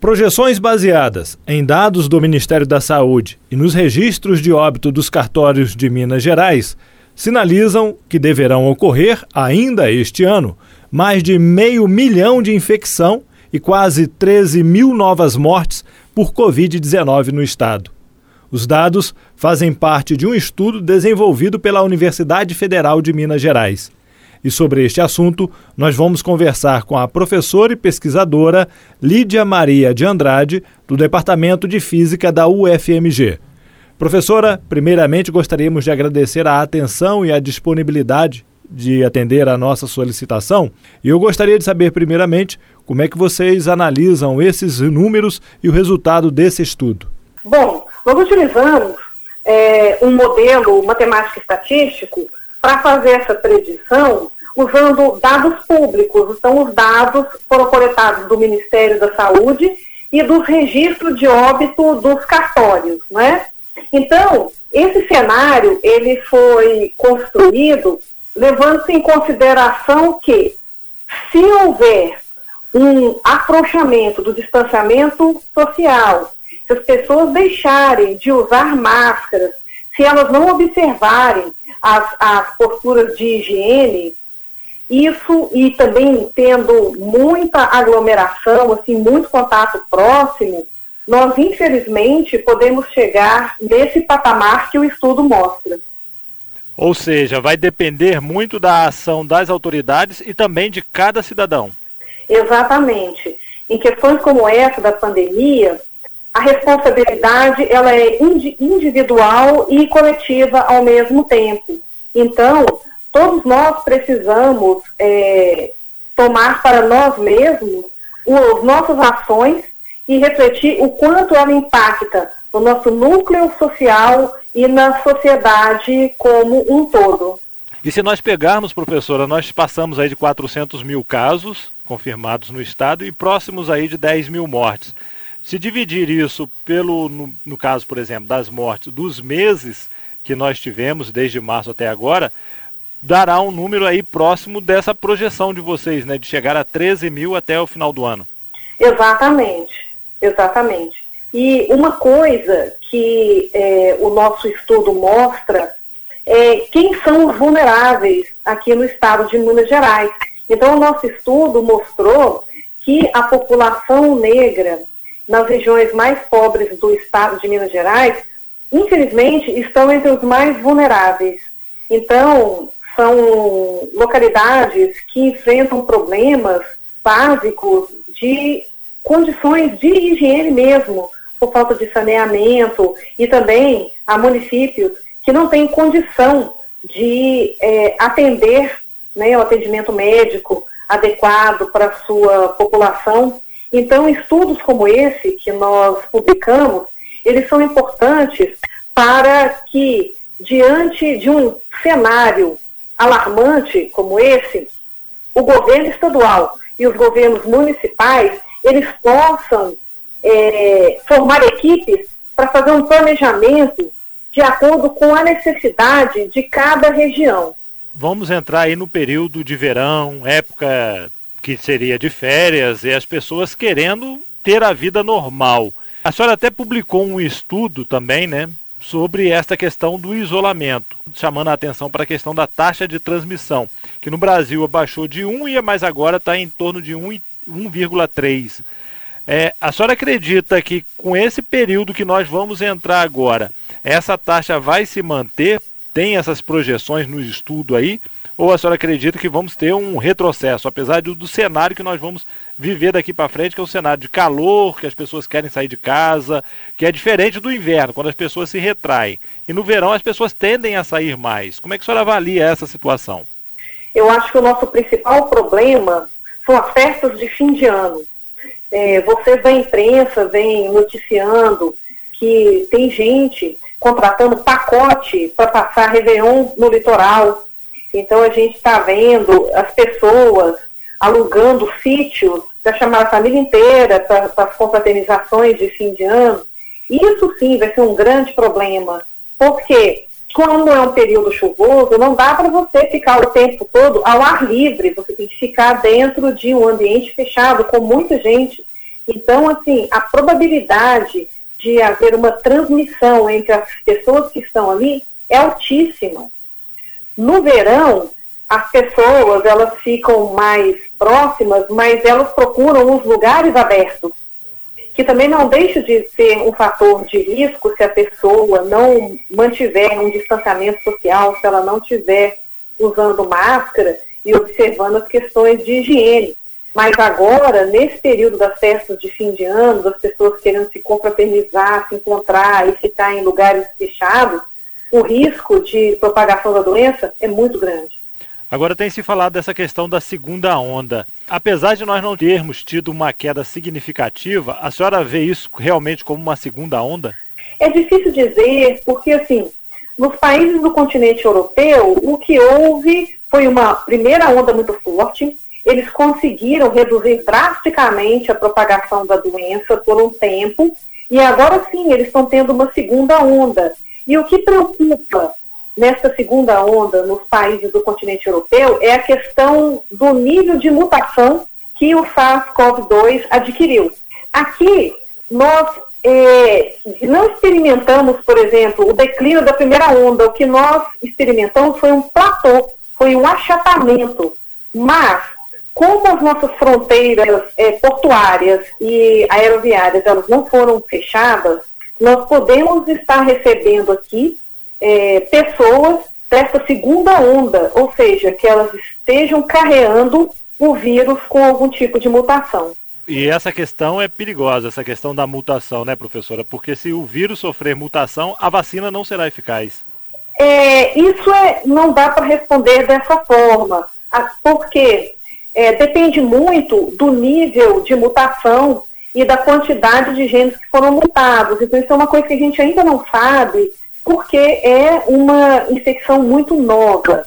Projeções baseadas em dados do Ministério da Saúde e nos registros de óbito dos cartórios de Minas Gerais sinalizam que deverão ocorrer, ainda este ano, mais de meio milhão de infecção e quase 13 mil novas mortes por Covid-19 no estado. Os dados fazem parte de um estudo desenvolvido pela Universidade Federal de Minas Gerais. E sobre este assunto, nós vamos conversar com a professora e pesquisadora Lídia Maria de Andrade, do Departamento de Física da UFMG. Professora, primeiramente gostaríamos de agradecer a atenção e a disponibilidade de atender a nossa solicitação. E eu gostaria de saber, primeiramente, como é que vocês analisam esses números e o resultado desse estudo. Bom, nós utilizamos é, um modelo matemático estatístico para fazer essa predição usando dados públicos. Então, os dados foram coletados do Ministério da Saúde e dos registros de óbito dos cartórios, né? Então, esse cenário, ele foi construído levando-se em consideração que, se houver um afrouxamento do distanciamento social, se as pessoas deixarem de usar máscaras, se elas não observarem as, as posturas de higiene, isso e também tendo muita aglomeração, assim, muito contato próximo, nós infelizmente podemos chegar nesse patamar que o estudo mostra. Ou seja, vai depender muito da ação das autoridades e também de cada cidadão. Exatamente. Em questões como essa da pandemia, a responsabilidade ela é individual e coletiva ao mesmo tempo. Então, todos nós precisamos é, tomar para nós mesmos as nossas ações e refletir o quanto ela impacta no nosso núcleo social e na sociedade como um todo. E se nós pegarmos, professora, nós passamos aí de 400 mil casos confirmados no estado e próximos aí de 10 mil mortes. Se dividir isso pelo, no, no caso, por exemplo, das mortes dos meses que nós tivemos desde março até agora, dará um número aí próximo dessa projeção de vocês, né, de chegar a 13 mil até o final do ano. Exatamente, exatamente. E uma coisa que é, o nosso estudo mostra é quem são os vulneráveis aqui no estado de Minas Gerais. Então, o nosso estudo mostrou que a população negra nas regiões mais pobres do estado de Minas Gerais, infelizmente, estão entre os mais vulneráveis. Então, são localidades que enfrentam problemas básicos de condições de higiene mesmo, por falta de saneamento, e também há municípios que não têm condição de é, atender né, o atendimento médico adequado para a sua população. Então, estudos como esse que nós publicamos, eles são importantes para que, diante de um cenário alarmante como esse, o governo estadual e os governos municipais, eles possam é, formar equipes para fazer um planejamento de acordo com a necessidade de cada região. Vamos entrar aí no período de verão, época que seria de férias, e as pessoas querendo ter a vida normal. A senhora até publicou um estudo também, né, sobre esta questão do isolamento, chamando a atenção para a questão da taxa de transmissão, que no Brasil abaixou de 1 e mas agora está em torno de 1,3. É, a senhora acredita que com esse período que nós vamos entrar agora, essa taxa vai se manter? Tem essas projeções no estudo aí? Ou a senhora acredita que vamos ter um retrocesso, apesar do, do cenário que nós vamos viver daqui para frente, que é um cenário de calor, que as pessoas querem sair de casa, que é diferente do inverno, quando as pessoas se retraem. E no verão as pessoas tendem a sair mais. Como é que a senhora avalia essa situação? Eu acho que o nosso principal problema são as festas de fim de ano. É, vocês da imprensa vêm noticiando que tem gente contratando pacote para passar Réveillon no litoral. Então a gente está vendo as pessoas alugando sítios para chamar a família inteira para as confraternizações de fim de ano. Isso sim vai ser um grande problema, porque quando é um período chuvoso, não dá para você ficar o tempo todo ao ar livre, você tem que ficar dentro de um ambiente fechado com muita gente. Então, assim, a probabilidade de haver uma transmissão entre as pessoas que estão ali é altíssima. No verão, as pessoas elas ficam mais próximas, mas elas procuram os lugares abertos, que também não deixa de ser um fator de risco se a pessoa não mantiver um distanciamento social, se ela não estiver usando máscara e observando as questões de higiene. Mas agora, nesse período das festas de fim de ano, das pessoas querendo se confraternizar, se encontrar e ficar em lugares fechados, o risco de propagação da doença é muito grande. Agora tem se falado dessa questão da segunda onda. Apesar de nós não termos tido uma queda significativa, a senhora vê isso realmente como uma segunda onda? É difícil dizer, porque assim, nos países do continente europeu, o que houve foi uma primeira onda muito forte, eles conseguiram reduzir drasticamente a propagação da doença por um tempo, e agora sim eles estão tendo uma segunda onda. E o que preocupa nessa segunda onda nos países do continente europeu é a questão do nível de mutação que o SARS-CoV-2 adquiriu. Aqui, nós é, não experimentamos, por exemplo, o declínio da primeira onda. O que nós experimentamos foi um platô, foi um achatamento. Mas, como as nossas fronteiras é, portuárias e aeroviárias elas não foram fechadas, nós podemos estar recebendo aqui é, pessoas dessa segunda onda, ou seja, que elas estejam carreando o vírus com algum tipo de mutação. E essa questão é perigosa, essa questão da mutação, né, professora? Porque se o vírus sofrer mutação, a vacina não será eficaz. É, isso é, não dá para responder dessa forma, porque é, depende muito do nível de mutação e da quantidade de genes que foram mutados. Então, isso é uma coisa que a gente ainda não sabe porque é uma infecção muito nova.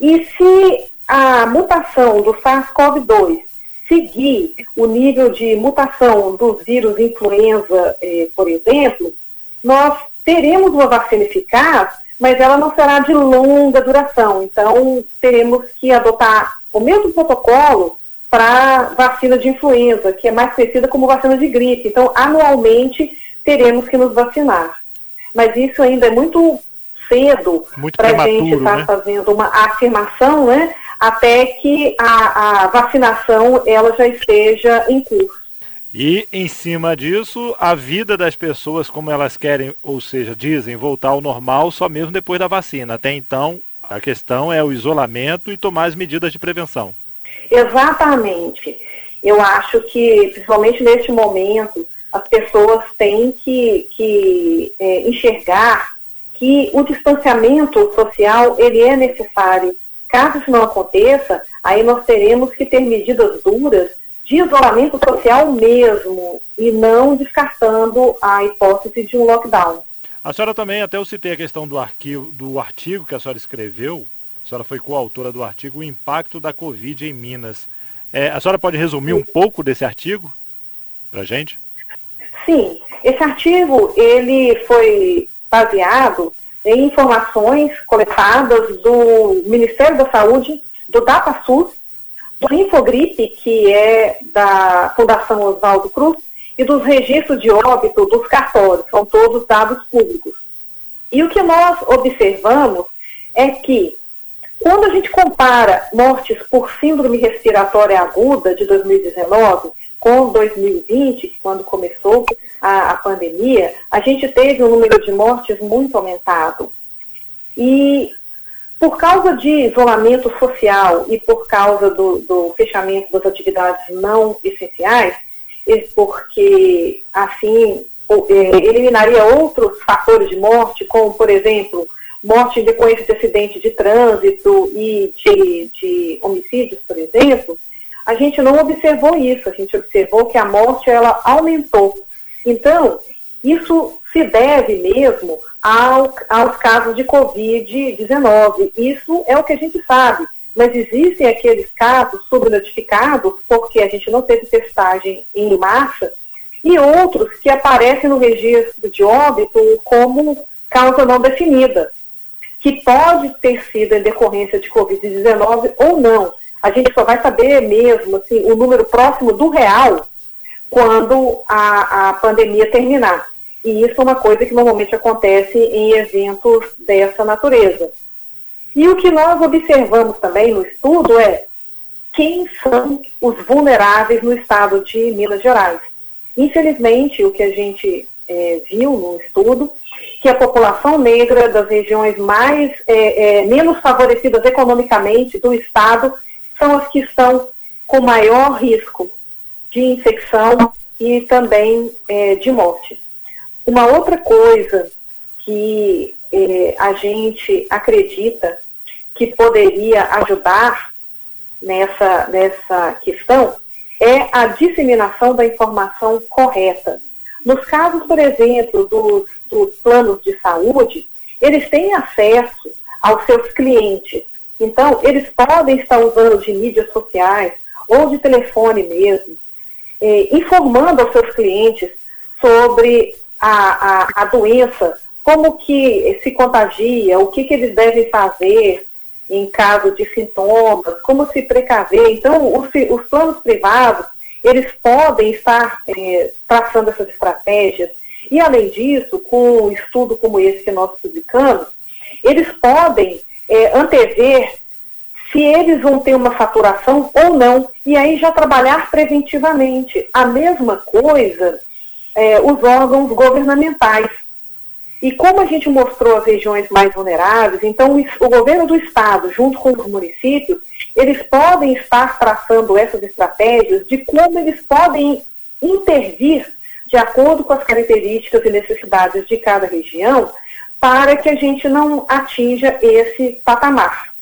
E se a mutação do SARS-CoV-2 seguir o nível de mutação dos vírus influenza, eh, por exemplo, nós teremos uma vacina eficaz, mas ela não será de longa duração. Então, teremos que adotar o mesmo protocolo para vacina de influenza, que é mais conhecida como vacina de gripe. Então, anualmente, teremos que nos vacinar mas isso ainda é muito cedo para a gente estar tá né? fazendo uma afirmação, né? Até que a, a vacinação ela já esteja em curso. E em cima disso, a vida das pessoas como elas querem, ou seja, dizem voltar ao normal só mesmo depois da vacina. Até então, a questão é o isolamento e tomar as medidas de prevenção. Exatamente. Eu acho que, principalmente neste momento, as pessoas têm que, que é, enxergar que o distanciamento social ele é necessário. Caso isso não aconteça, aí nós teremos que ter medidas duras de isolamento social mesmo e não descartando a hipótese de um lockdown. A senhora também, até eu citei a questão do, arquivo, do artigo que a senhora escreveu, a senhora foi coautora do artigo O Impacto da Covid em Minas. É, a senhora pode resumir um pouco desse artigo para gente? Sim, esse artigo ele foi baseado em informações coletadas do Ministério da Saúde, do DataSUS, do Infogripe, que é da Fundação Oswaldo Cruz, e dos registros de óbito dos cartórios, são todos dados públicos. E o que nós observamos é que, quando a gente compara mortes por síndrome respiratória aguda de 2019 com 2020, quando começou a, a pandemia, a gente teve um número de mortes muito aumentado. E por causa de isolamento social e por causa do, do fechamento das atividades não essenciais, porque assim é, eliminaria outros fatores de morte, como, por exemplo, morte em decorrência de acidente de trânsito e de, de homicídios, por exemplo, a gente não observou isso, a gente observou que a morte ela aumentou. Então, isso se deve mesmo ao, aos casos de Covid-19. Isso é o que a gente sabe. Mas existem aqueles casos subnotificados, porque a gente não teve testagem em massa, e outros que aparecem no registro de óbito como causa não definida, que pode ter sido em decorrência de Covid-19 ou não. A gente só vai saber mesmo assim, o número próximo do real quando a, a pandemia terminar. E isso é uma coisa que normalmente acontece em eventos dessa natureza. E o que nós observamos também no estudo é quem são os vulneráveis no estado de Minas Gerais. Infelizmente, o que a gente é, viu no estudo, que a população negra das regiões mais é, é, menos favorecidas economicamente do estado são as que estão com maior risco de infecção e também é, de morte. Uma outra coisa que é, a gente acredita que poderia ajudar nessa, nessa questão é a disseminação da informação correta. Nos casos, por exemplo, dos, dos planos de saúde, eles têm acesso aos seus clientes. Então, eles podem estar usando de mídias sociais ou de telefone mesmo, eh, informando aos seus clientes sobre a, a, a, doença, como que se contagia, o que, que eles devem fazer em caso de sintomas, como se precaver. Então, os, os planos privados, eles podem estar é, traçando essas estratégias. E, além disso, com um estudo como esse que nós publicamos, eles podem é, antever se eles vão ter uma faturação ou não, e aí já trabalhar preventivamente. A mesma coisa é, os órgãos governamentais. E como a gente mostrou as regiões mais vulneráveis, então o governo do estado, junto com os municípios, eles podem estar traçando essas estratégias de como eles podem intervir de acordo com as características e necessidades de cada região, para que a gente não atinja esse patamar.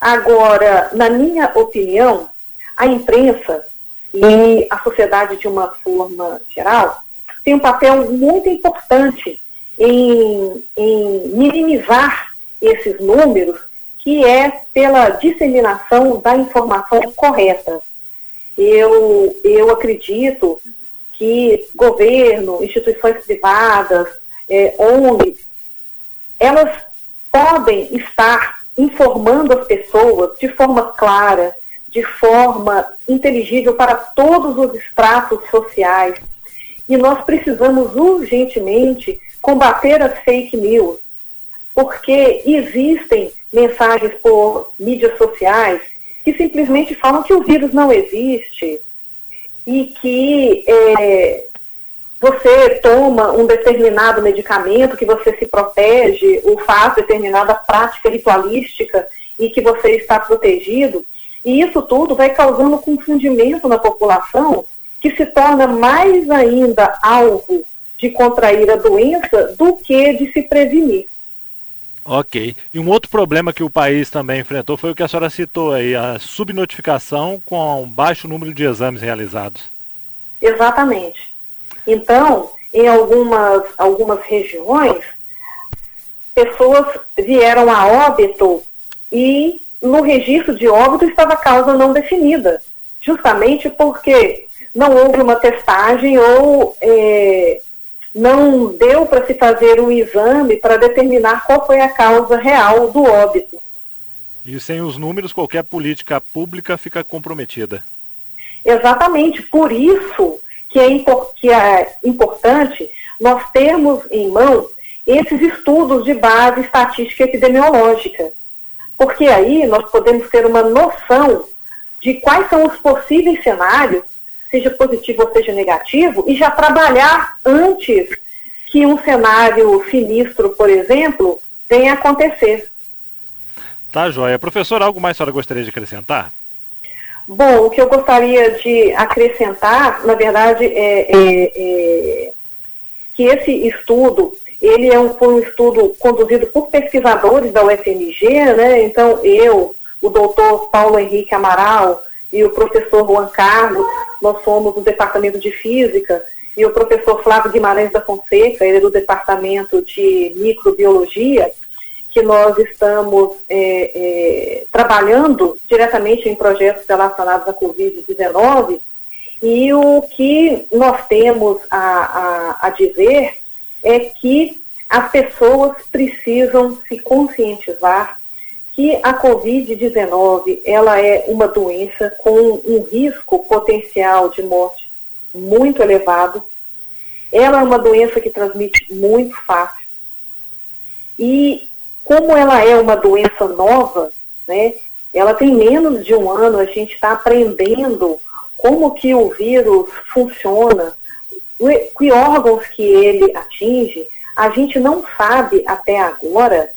Agora, na minha opinião, a imprensa e a sociedade de uma forma geral tem um papel muito importante em, em minimizar esses números, que é pela disseminação da informação correta. Eu, eu acredito que governo, instituições privadas, é, ONGs, elas podem estar informando as pessoas de forma clara, de forma inteligível para todos os estratos sociais. E nós precisamos urgentemente combater as fake news, porque existem mensagens por mídias sociais que simplesmente falam que o vírus não existe e que é, você toma um determinado medicamento, que você se protege, ou faz determinada prática ritualística e que você está protegido. E isso tudo vai causando confundimento na população, que se torna mais ainda alvo de contrair a doença do que de se prevenir. Ok. E um outro problema que o país também enfrentou foi o que a senhora citou aí, a subnotificação com um baixo número de exames realizados. Exatamente. Então, em algumas, algumas regiões, pessoas vieram a óbito e no registro de óbito estava a causa não definida, justamente porque não houve uma testagem ou é, não deu para se fazer um exame para determinar qual foi a causa real do óbito. E sem os números, qualquer política pública fica comprometida. Exatamente, por isso que é, que é importante nós termos em mão esses estudos de base estatística epidemiológica porque aí nós podemos ter uma noção de quais são os possíveis cenários, seja positivo ou seja negativo, e já trabalhar antes que um cenário sinistro, por exemplo, venha acontecer. Tá, joia. Professor, algo mais a senhora gostaria de acrescentar? Bom, o que eu gostaria de acrescentar, na verdade, é, é, é que esse estudo ele é um, foi um estudo conduzido por pesquisadores da UFMG, né? Então, eu, o doutor Paulo Henrique Amaral e o professor Juan Carlos, nós somos do Departamento de Física, e o professor Flávio Guimarães da Fonseca, ele é do Departamento de Microbiologia, que nós estamos é, é, trabalhando diretamente em projetos relacionados à Covid-19, e o que nós temos a, a, a dizer é que as pessoas precisam se conscientizar que a Covid-19 ela é uma doença com um risco potencial de morte muito elevado. Ela é uma doença que transmite muito fácil. E como ela é uma doença nova, né, ela tem menos de um ano, a gente está aprendendo como que o vírus funciona, que órgãos que ele atinge, a gente não sabe até agora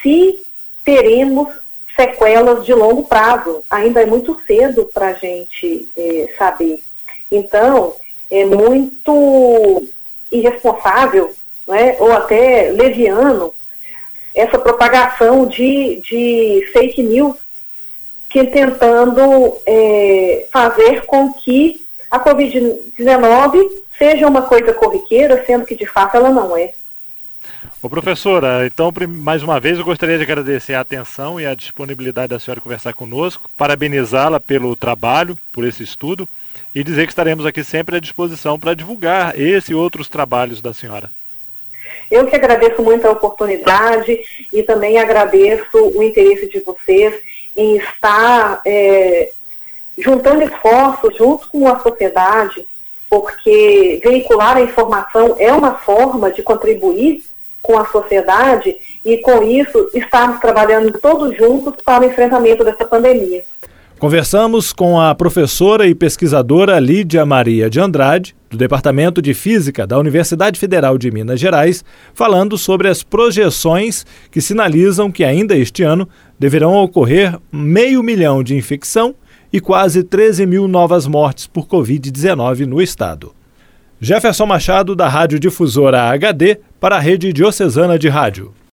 se teremos sequelas de longo prazo. Ainda é muito cedo para a gente é, saber. Então, é muito irresponsável, né, ou até leviano, essa propagação de, de fake news que tentando é, fazer com que a Covid-19 seja uma coisa corriqueira, sendo que de fato ela não é. Ô professora, então mais uma vez eu gostaria de agradecer a atenção e a disponibilidade da senhora conversar conosco, parabenizá-la pelo trabalho, por esse estudo e dizer que estaremos aqui sempre à disposição para divulgar esse e outros trabalhos da senhora. Eu que agradeço muito a oportunidade e também agradeço o interesse de vocês em estar é, juntando esforços junto com a sociedade, porque veicular a informação é uma forma de contribuir com a sociedade e, com isso, estarmos trabalhando todos juntos para o enfrentamento dessa pandemia. Conversamos com a professora e pesquisadora Lídia Maria de Andrade, do Departamento de Física da Universidade Federal de Minas Gerais, falando sobre as projeções que sinalizam que ainda este ano deverão ocorrer meio milhão de infecção e quase 13 mil novas mortes por Covid-19 no estado. Jefferson Machado, da Rádio Difusora HD, para a Rede Diocesana de Rádio.